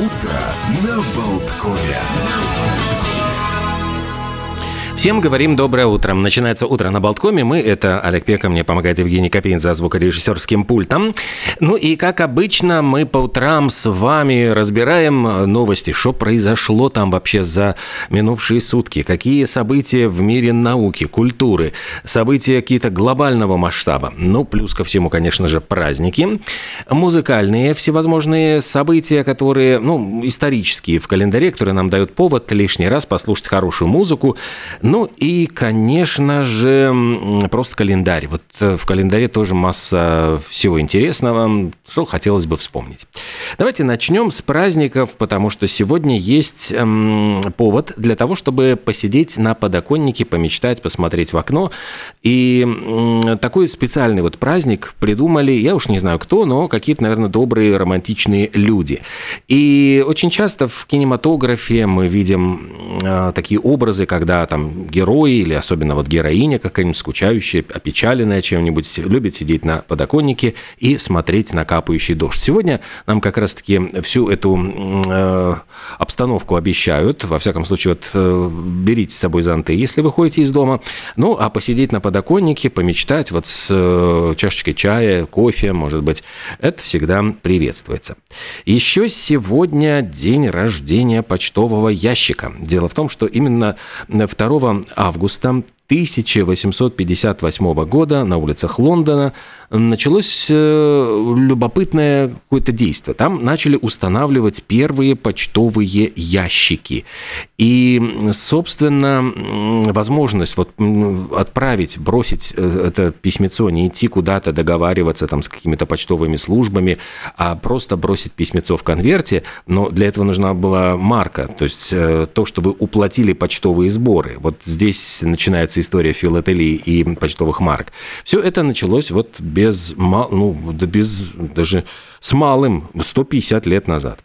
Утро на Болткове. Всем говорим доброе утро. Начинается утро на Болткоме. Мы, это Олег Пека, мне помогает Евгений Копейн за звукорежиссерским пультом. Ну и, как обычно, мы по утрам с вами разбираем новости, что произошло там вообще за минувшие сутки, какие события в мире науки, культуры, события какие-то глобального масштаба. Ну, плюс ко всему, конечно же, праздники, музыкальные всевозможные события, которые, ну, исторические в календаре, которые нам дают повод лишний раз послушать хорошую музыку, ну и, конечно же, просто календарь. Вот э, в календаре тоже масса всего интересного, что хотелось бы вспомнить. Давайте начнем с праздников, потому что сегодня есть эм, повод для того, чтобы посидеть на подоконнике, помечтать, посмотреть в окно. И такой специальный вот праздник придумали, я уж не знаю кто, но какие-то, наверное, добрые, романтичные люди. И очень часто в кинематографе мы видим э, такие образы, когда там герои или особенно вот героиня какая-нибудь скучающая, опечаленная чем-нибудь, любит сидеть на подоконнике и смотреть на капающий дождь. Сегодня нам как раз-таки всю эту э, обстановку обещают. Во всяком случае, вот э, берите с собой зонты, если вы ходите из дома. Ну, а посидеть на подоконнике, помечтать вот с э, чашечкой чая, кофе, может быть, это всегда приветствуется. Еще сегодня день рождения почтового ящика. Дело в том, что именно 2 августа 1858 года на улицах Лондона началось э, любопытное какое-то действие. Там начали устанавливать первые почтовые ящики. И, собственно, возможность вот отправить, бросить э, это письмецо, не идти куда-то договариваться там с какими-то почтовыми службами, а просто бросить письмецо в конверте, но для этого нужна была марка, то есть э, то, что вы уплатили почтовые сборы. Вот здесь начинается история филателии и почтовых марок. Все это началось вот без, ну, без, даже с малым 150 лет назад.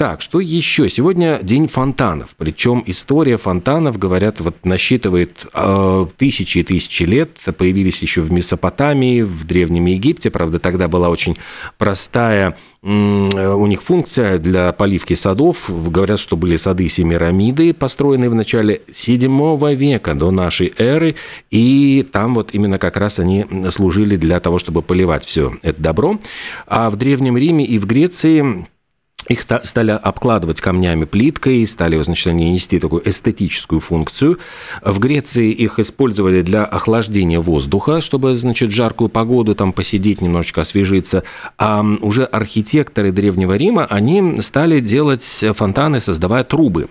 Так, что еще? Сегодня день фонтанов. Причем история фонтанов, говорят, вот насчитывает э, тысячи и тысячи лет. Появились еще в Месопотамии, в Древнем Египте. Правда, тогда была очень простая у них функция для поливки садов. Говорят, что были сады Семирамиды, построенные в начале 7 века до нашей эры. И там вот именно как раз они служили для того, чтобы поливать все это добро. А в Древнем Риме и в Греции их стали обкладывать камнями плиткой, стали, значит, они нести такую эстетическую функцию. В Греции их использовали для охлаждения воздуха, чтобы, значит, в жаркую погоду там посидеть, немножечко освежиться. А уже архитекторы Древнего Рима, они стали делать фонтаны, создавая трубы.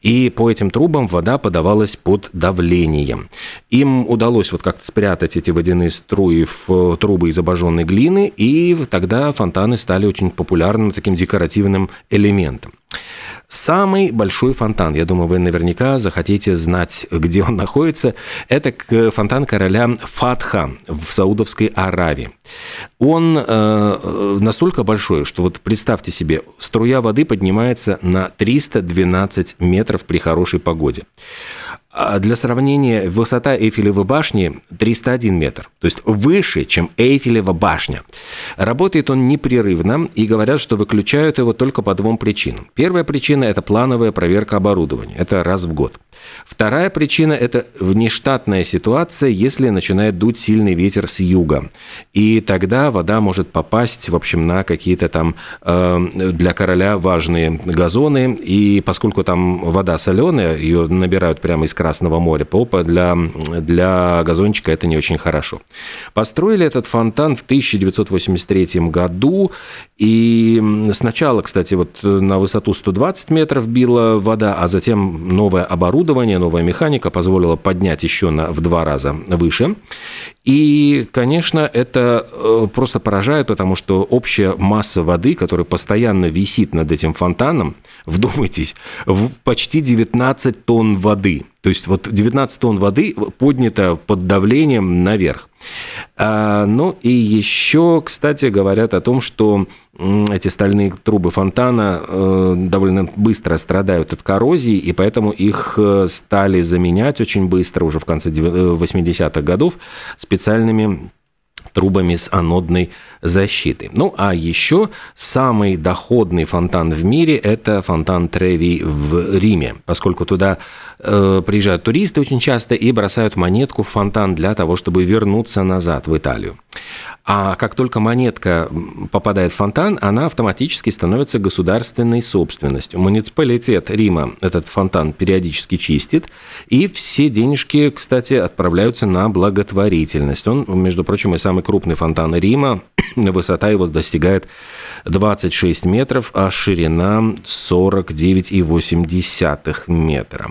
И по этим трубам вода подавалась под давлением. Им удалось вот как-то спрятать эти водяные струи в трубы из обожженной глины, и тогда фонтаны стали очень популярным таким декоративным декоративным элементом. Самый большой фонтан, я думаю, вы наверняка захотите знать, где он находится, это фонтан короля Фатха в Саудовской Аравии. Он э, настолько большой, что вот представьте себе, струя воды поднимается на 312 метров при хорошей погоде. А для сравнения, высота Эйфелевой башни 301 метр, то есть выше, чем Эйфелева башня. Работает он непрерывно, и говорят, что выключают его только по двум причинам. Первая причина – это плановая проверка оборудования, это раз в год. Вторая причина – это внештатная ситуация, если начинает дуть сильный ветер с юга. И тогда вода может попасть, в общем, на какие-то там э, для короля важные газоны, и поскольку там вода соленая, ее набирают прямо из Красного моря. Попа для, для газончика это не очень хорошо. Построили этот фонтан в 1983 году, и сначала, кстати, вот на высоту 120 метров била вода, а затем новое оборудование, новая механика позволила поднять еще на, в два раза выше. И, конечно, это э, просто поражает, потому что общая масса воды, которая постоянно висит над этим фонтаном, вдумайтесь, в почти 19 тонн воды. То есть вот 19 тонн воды поднято под давлением наверх. А, ну и еще, кстати, говорят о том, что эти стальные трубы фонтана э, довольно быстро страдают от коррозии, и поэтому их э, стали заменять очень быстро, уже в конце 80-х годов, специальными трубами с анодной защиты. Ну, а еще самый доходный фонтан в мире – это фонтан Треви в Риме, поскольку туда э, приезжают туристы очень часто и бросают монетку в фонтан для того, чтобы вернуться назад в Италию. А как только монетка попадает в фонтан, она автоматически становится государственной собственностью. Муниципалитет Рима этот фонтан периодически чистит, и все денежки, кстати, отправляются на благотворительность. Он, между прочим, и самый крупный фонтан Рима. Высота его достигает 26 метров, а ширина 49,8 метра.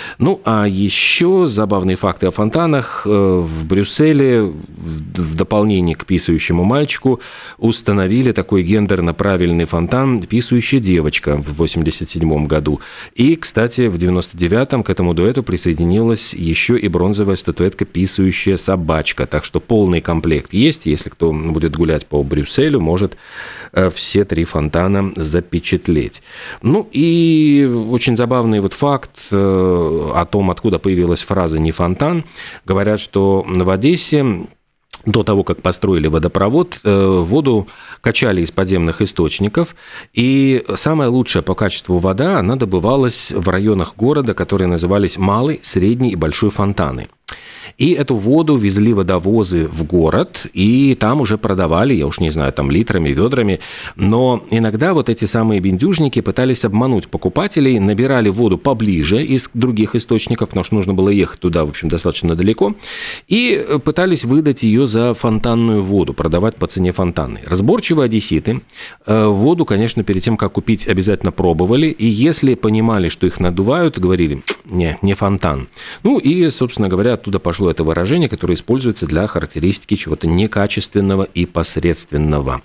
Ну, а еще забавные факты о фонтанах. Э, в Брюсселе в дополнение к писающему мальчику установили такой гендерно правильный фонтан «Писающая девочка» в 87 году. И, кстати, в 99-м к этому дуэту присоединилась еще и бронзовая статуэтка «Писающая собачка». Так что полный комплект есть. Если кто будет гулять по Брюсселю, может э, все три фонтана запечатлеть. Ну и очень забавный вот факт э, о том, откуда появилась фраза «не фонтан», говорят, что в Одессе до того, как построили водопровод, э, воду качали из подземных источников, и самая лучшая по качеству вода, она добывалась в районах города, которые назывались малый, средний и большой фонтаны. И эту воду везли водовозы в город, и там уже продавали, я уж не знаю, там литрами, ведрами. Но иногда вот эти самые бендюжники пытались обмануть покупателей, набирали воду поближе из других источников, потому что нужно было ехать туда, в общем, достаточно далеко, и пытались выдать ее за фонтанную воду, продавать по цене фонтанной. Разборчивые одесситы э, воду, конечно, перед тем, как купить, обязательно пробовали, и если понимали, что их надувают, говорили, не, не фонтан. Ну и, собственно говоря, оттуда пошло это выражение, которое используется для характеристики чего-то некачественного и посредственного.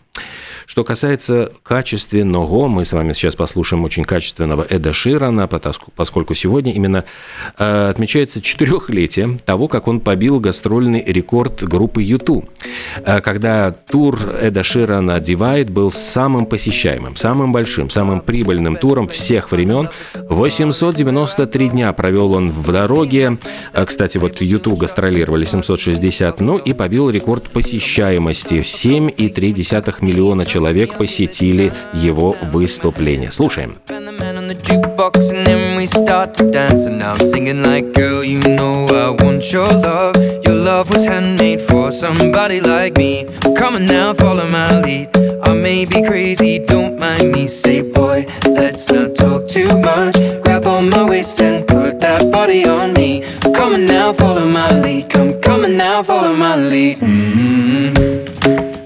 Что касается качественного, мы с вами сейчас послушаем очень качественного Эда Ширана, поскольку сегодня именно э, отмечается четырехлетие того, как он побил гастрольный рекорд группы YouTube, э, когда тур Эда Ширана Divide был самым посещаемым, самым большим, самым прибыльным туром всех времен. 893 дня провел он в дороге. Э, кстати, вот YouTube гастролировали 760, ну и побил рекорд посещаемости 7,3 миллиона человек человек посетили его выступление. Слушаем. follow my lead. Mm-hmm.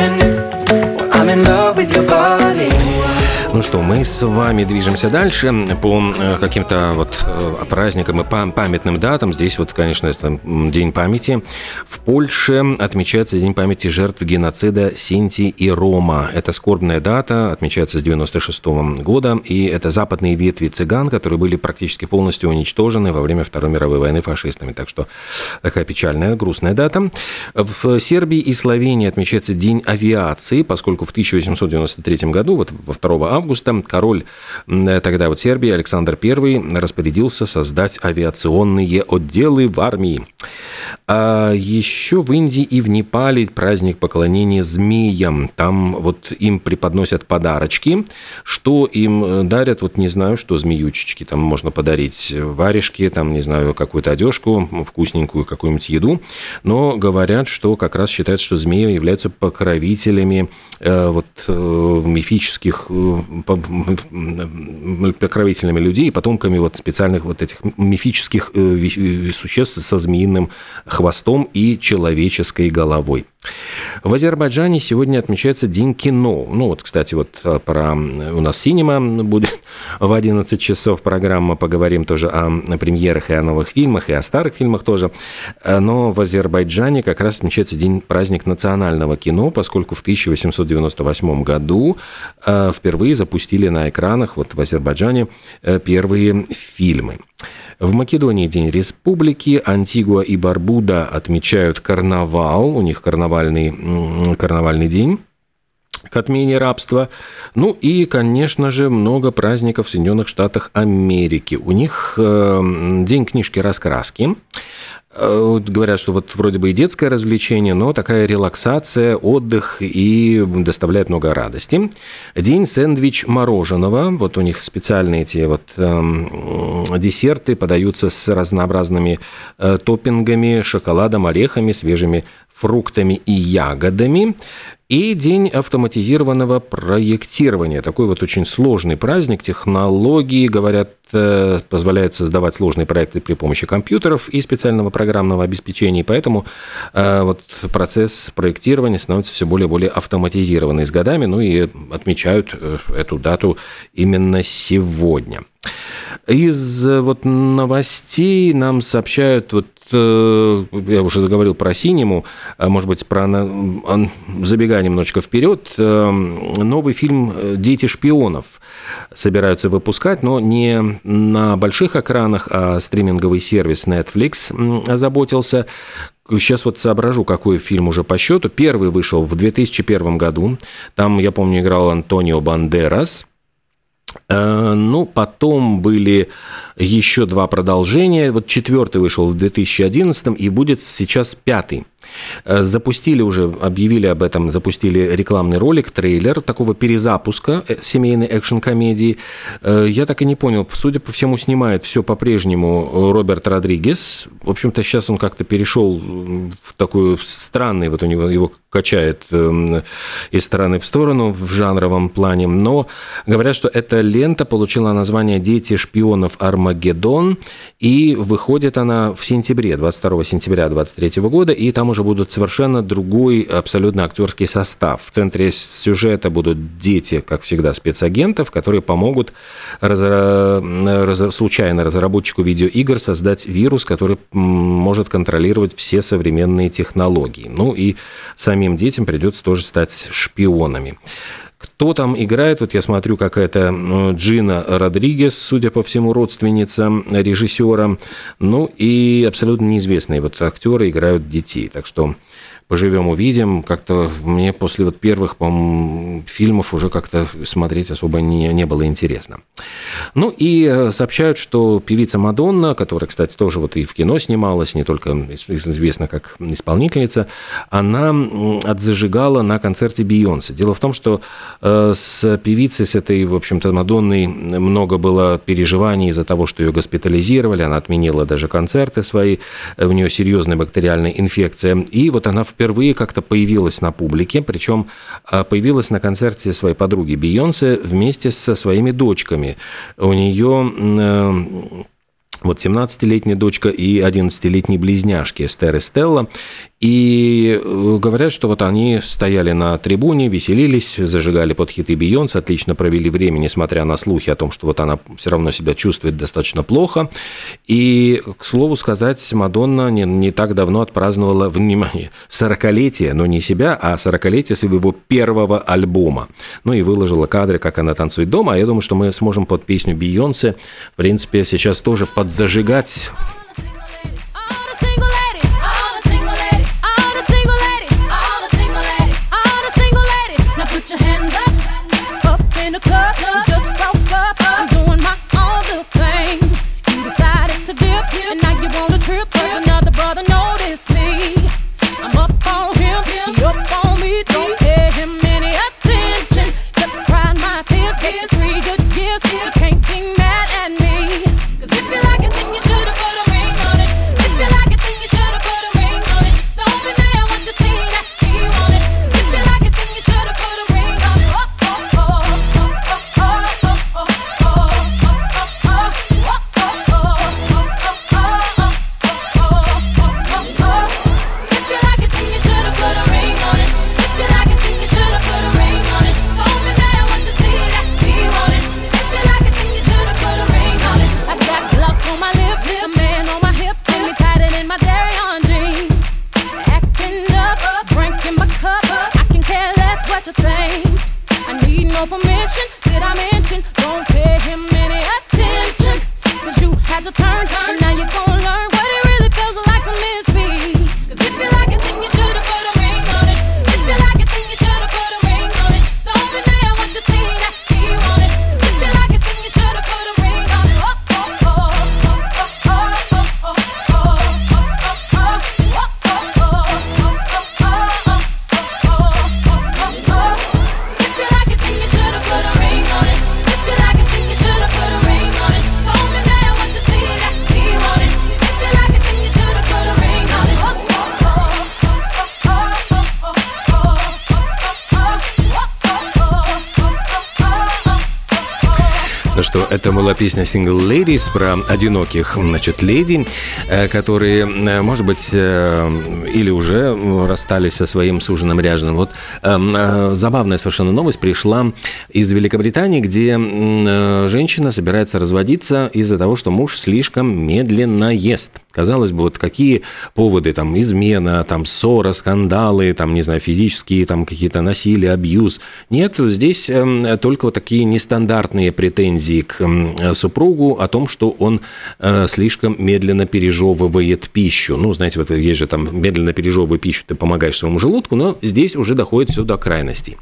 что, мы с вами движемся дальше по э, каким-то вот э, праздникам и памятным датам. Здесь вот, конечно, это День памяти. В Польше отмечается День памяти жертв геноцида Синти и Рома. Это скорбная дата, отмечается с 96 -го года, и это западные ветви цыган, которые были практически полностью уничтожены во время Второй мировой войны фашистами. Так что такая печальная, грустная дата. В Сербии и Словении отмечается День авиации, поскольку в 1893 году, вот во 2 августа, августа король тогда вот Сербии Александр I распорядился создать авиационные отделы в армии. А еще в Индии и в Непале праздник поклонения змеям. Там вот им преподносят подарочки. Что им э, дарят, вот не знаю, что змеючечки. Там можно подарить варежки, там, не знаю, какую-то одежку, вкусненькую какую-нибудь еду. Но говорят, что как раз считают, что змеи являются покровителями э, вот э, мифических э, покровителями людей и потомками вот специальных вот этих мифических э, существ со змеиным хвостом и человеческой головой. В Азербайджане сегодня отмечается День кино. Ну вот, кстати, вот э, про у нас синема будет в 11 часов программа. Поговорим тоже о премьерах и о новых фильмах, и о старых фильмах тоже. Э, но в Азербайджане как раз отмечается День праздник национального кино, поскольку в 1898 году впервые запустили на экранах вот в Азербайджане э, первые фильмы. В Македонии День Республики, Антигуа и Барбуда отмечают карнавал, у них карнавальный, карнавальный день к отмене рабства. Ну и, конечно же, много праздников в Соединенных Штатах Америки. У них э, День книжки раскраски. Э, говорят, что вот вроде бы и детское развлечение, но такая релаксация, отдых и доставляет много радости. День сэндвич мороженого. Вот у них специальные эти вот э, десерты подаются с разнообразными э, топпингами, шоколадом, орехами, свежими фруктами и ягодами. И день автоматизированного проектирования. Такой вот очень сложный праздник. Технологии, говорят, э, позволяют создавать сложные проекты при помощи компьютеров и специального программного обеспечения. Поэтому э, вот процесс проектирования становится все более и более автоматизированный с годами. Ну и отмечают э, эту дату именно сегодня. Из вот новостей нам сообщают вот Э, я уже заговорил про синему, а может быть, про забегая немножечко вперед, э, новый фильм «Дети шпионов» собираются выпускать, но не на больших экранах, а стриминговый сервис Netflix озаботился. Сейчас вот соображу, какой фильм уже по счету. Первый вышел в 2001 году. Там, я помню, играл Антонио Бандерас. Э, ну, потом были еще два продолжения. Вот четвертый вышел в 2011 и будет сейчас пятый. Э, запустили уже, объявили об этом, запустили рекламный ролик, трейлер такого перезапуска э, семейной экшн-комедии. Я так и не понял, судя по всему, снимает все по-прежнему Роберт Родригес. В общем-то, сейчас он как-то перешел в такой странный, вот у него его качает эм, из стороны в сторону в жанровом плане. Но говорят, что лента получила название «Дети шпионов Армагеддон», и выходит она в сентябре, 22 сентября 2023 года, и там уже будут совершенно другой абсолютно актерский состав. В центре сюжета будут дети, как всегда, спецагентов, которые помогут разра... Раз... случайно разработчику видеоигр создать вирус, который может контролировать все современные технологии. Ну и самим детям придется тоже стать шпионами. Кто там играет? Вот я смотрю, какая-то Джина Родригес, судя по всему, родственница режиссера. Ну и абсолютно неизвестные вот актеры играют детей. Так что поживем, увидим. Как-то мне после вот первых, фильмов уже как-то смотреть особо не, не было интересно. Ну и э, сообщают, что певица Мадонна, которая, кстати, тоже вот и в кино снималась, не только известна как исполнительница, она отзажигала на концерте Бейонсе. Дело в том, что э, с певицей, с этой, в общем-то, Мадонной много было переживаний из-за того, что ее госпитализировали, она отменила даже концерты свои, у нее серьезная бактериальная инфекция, и вот она в впервые как-то появилась на публике, причем а, появилась на концерте своей подруги Бейонсе вместе со своими дочками. У нее вот 17-летняя дочка и 11-летние близняшки Эстер и Стелла. И э, говорят, что вот они стояли на трибуне, веселились, зажигали под хиты Бейонс, отлично провели время, несмотря на слухи о том, что вот она все равно себя чувствует достаточно плохо. И, к слову сказать, Мадонна не, не так давно отпраздновала, внимание, 40-летие, но не себя, а 40-летие своего первого альбома. Ну и выложила кадры, как она танцует дома. А я думаю, что мы сможем под песню Бейонсе, в принципе, сейчас тоже подзажигать Это была песня Single Ladies про одиноких, значит, леди, э, которые, э, может быть, э, или уже расстались со своим суженым ряженым. Вот забавная совершенно новость пришла из Великобритании, где женщина собирается разводиться из-за того, что муж слишком медленно ест. Казалось бы, вот какие поводы, там, измена, там, ссора, скандалы, там, не знаю, физические, там, какие-то насилия, абьюз. Нет, здесь э, только вот такие нестандартные претензии к супругу о том, что он э, слишком медленно пережевывает пищу. Ну, знаете, вот есть же там медленно пережевывая пищу, ты помогаешь своему желудку, но здесь уже доходит все до крайностей.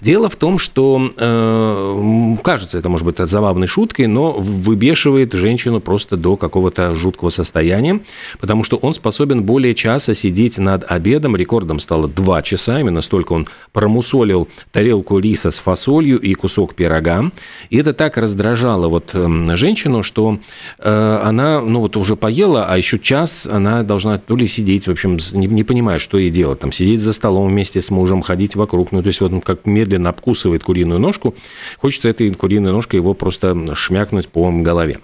Дело в том, что, э, кажется, это может быть забавной шуткой, но выбешивает женщину просто до какого-то жуткого состояния потому что он способен более часа сидеть над обедом. Рекордом стало 2 часа, именно столько он промусолил тарелку риса с фасолью и кусок пирога. И это так раздражало вот эм, женщину, что э, она, ну вот уже поела, а еще час она должна то ли сидеть, в общем, не, не понимая, что ей делать, там сидеть за столом вместе с мужем, ходить вокруг, ну то есть вот он как медленно обкусывает куриную ножку, хочется этой куриной ножкой его просто шмякнуть по голове.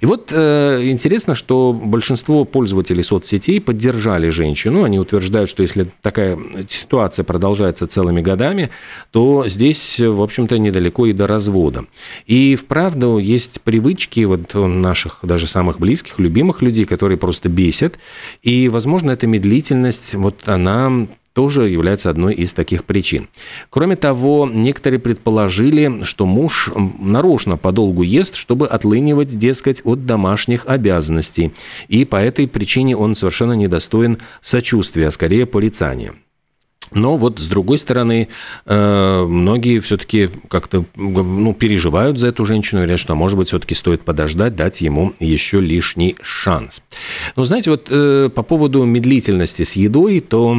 И вот э, интересно, что большинство пользователей соцсетей поддержали женщину. Они утверждают, что если такая ситуация продолжается целыми годами, то здесь, в общем-то, недалеко и до развода. И вправду есть привычки вот наших даже самых близких, любимых людей, которые просто бесят. И, возможно, эта медлительность, вот она тоже является одной из таких причин. Кроме того, некоторые предположили, что муж нарочно подолгу ест, чтобы отлынивать, дескать, от домашних обязанностей. И по этой причине он совершенно недостоин сочувствия, а скорее порицания. Но вот с другой стороны, э, многие все-таки как-то ну, переживают за эту женщину, говорят, что, может быть, все-таки стоит подождать, дать ему еще лишний шанс. Но знаете, вот э, по поводу медлительности с едой, то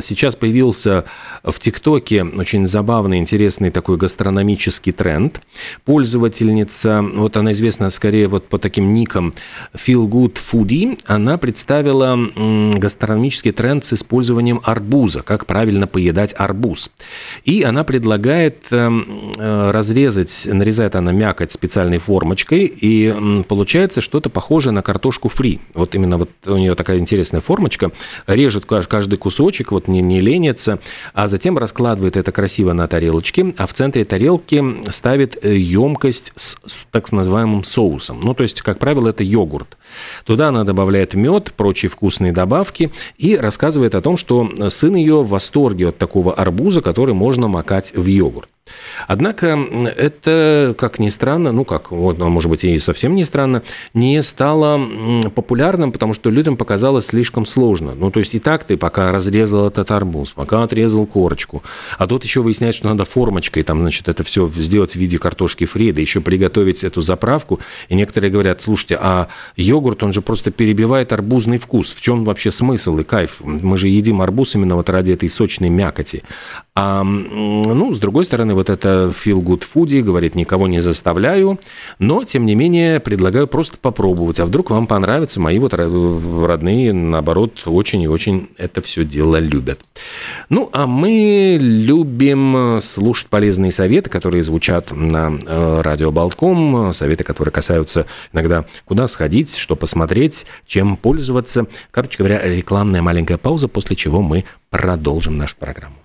сейчас появился в ТикТоке очень забавный, интересный такой гастрономический тренд. Пользовательница, вот она известна скорее вот по таким никам Feel Good Foodie, она представила гастрономический тренд с использованием арбуза арбуза, как правильно поедать арбуз. И она предлагает эм, э, разрезать, нарезает она мякоть специальной формочкой, и получается что-то похожее на картошку фри. Вот именно вот у нее такая интересная формочка, режет каждый кусочек, вот не, не ленится, а затем раскладывает это красиво на тарелочке, а в центре тарелки ставит емкость с, с так называемым соусом. Ну, то есть, как правило, это йогурт. Туда она добавляет мед, прочие вкусные добавки и рассказывает о том, что сын ее в восторге от такого арбуза, который можно макать в йогурт. Однако это, как ни странно, ну как, вот, а может быть и совсем не странно, не стало популярным, потому что людям показалось слишком сложно. Ну то есть и так ты пока разрезал этот арбуз, пока отрезал корочку, а тут еще выясняют, что надо формочкой там, значит, это все сделать в виде картошки фри, да еще приготовить эту заправку. И некоторые говорят, слушайте, а йогурт, он же просто перебивает арбузный вкус. В чем вообще смысл и кайф? Мы же едим арбуз именно вот ради этой сочной мякоти. А, ну, с другой стороны, вот это feel good foodie, говорит, никого не заставляю, но, тем не менее, предлагаю просто попробовать. А вдруг вам понравится, мои вот родные, наоборот, очень и очень это все дело любят. Ну, а мы любим слушать полезные советы, которые звучат на э, радио Болтком, советы, которые касаются иногда куда сходить, что посмотреть, чем пользоваться. Короче говоря, рекламная маленькая пауза, после чего мы продолжим нашу программу.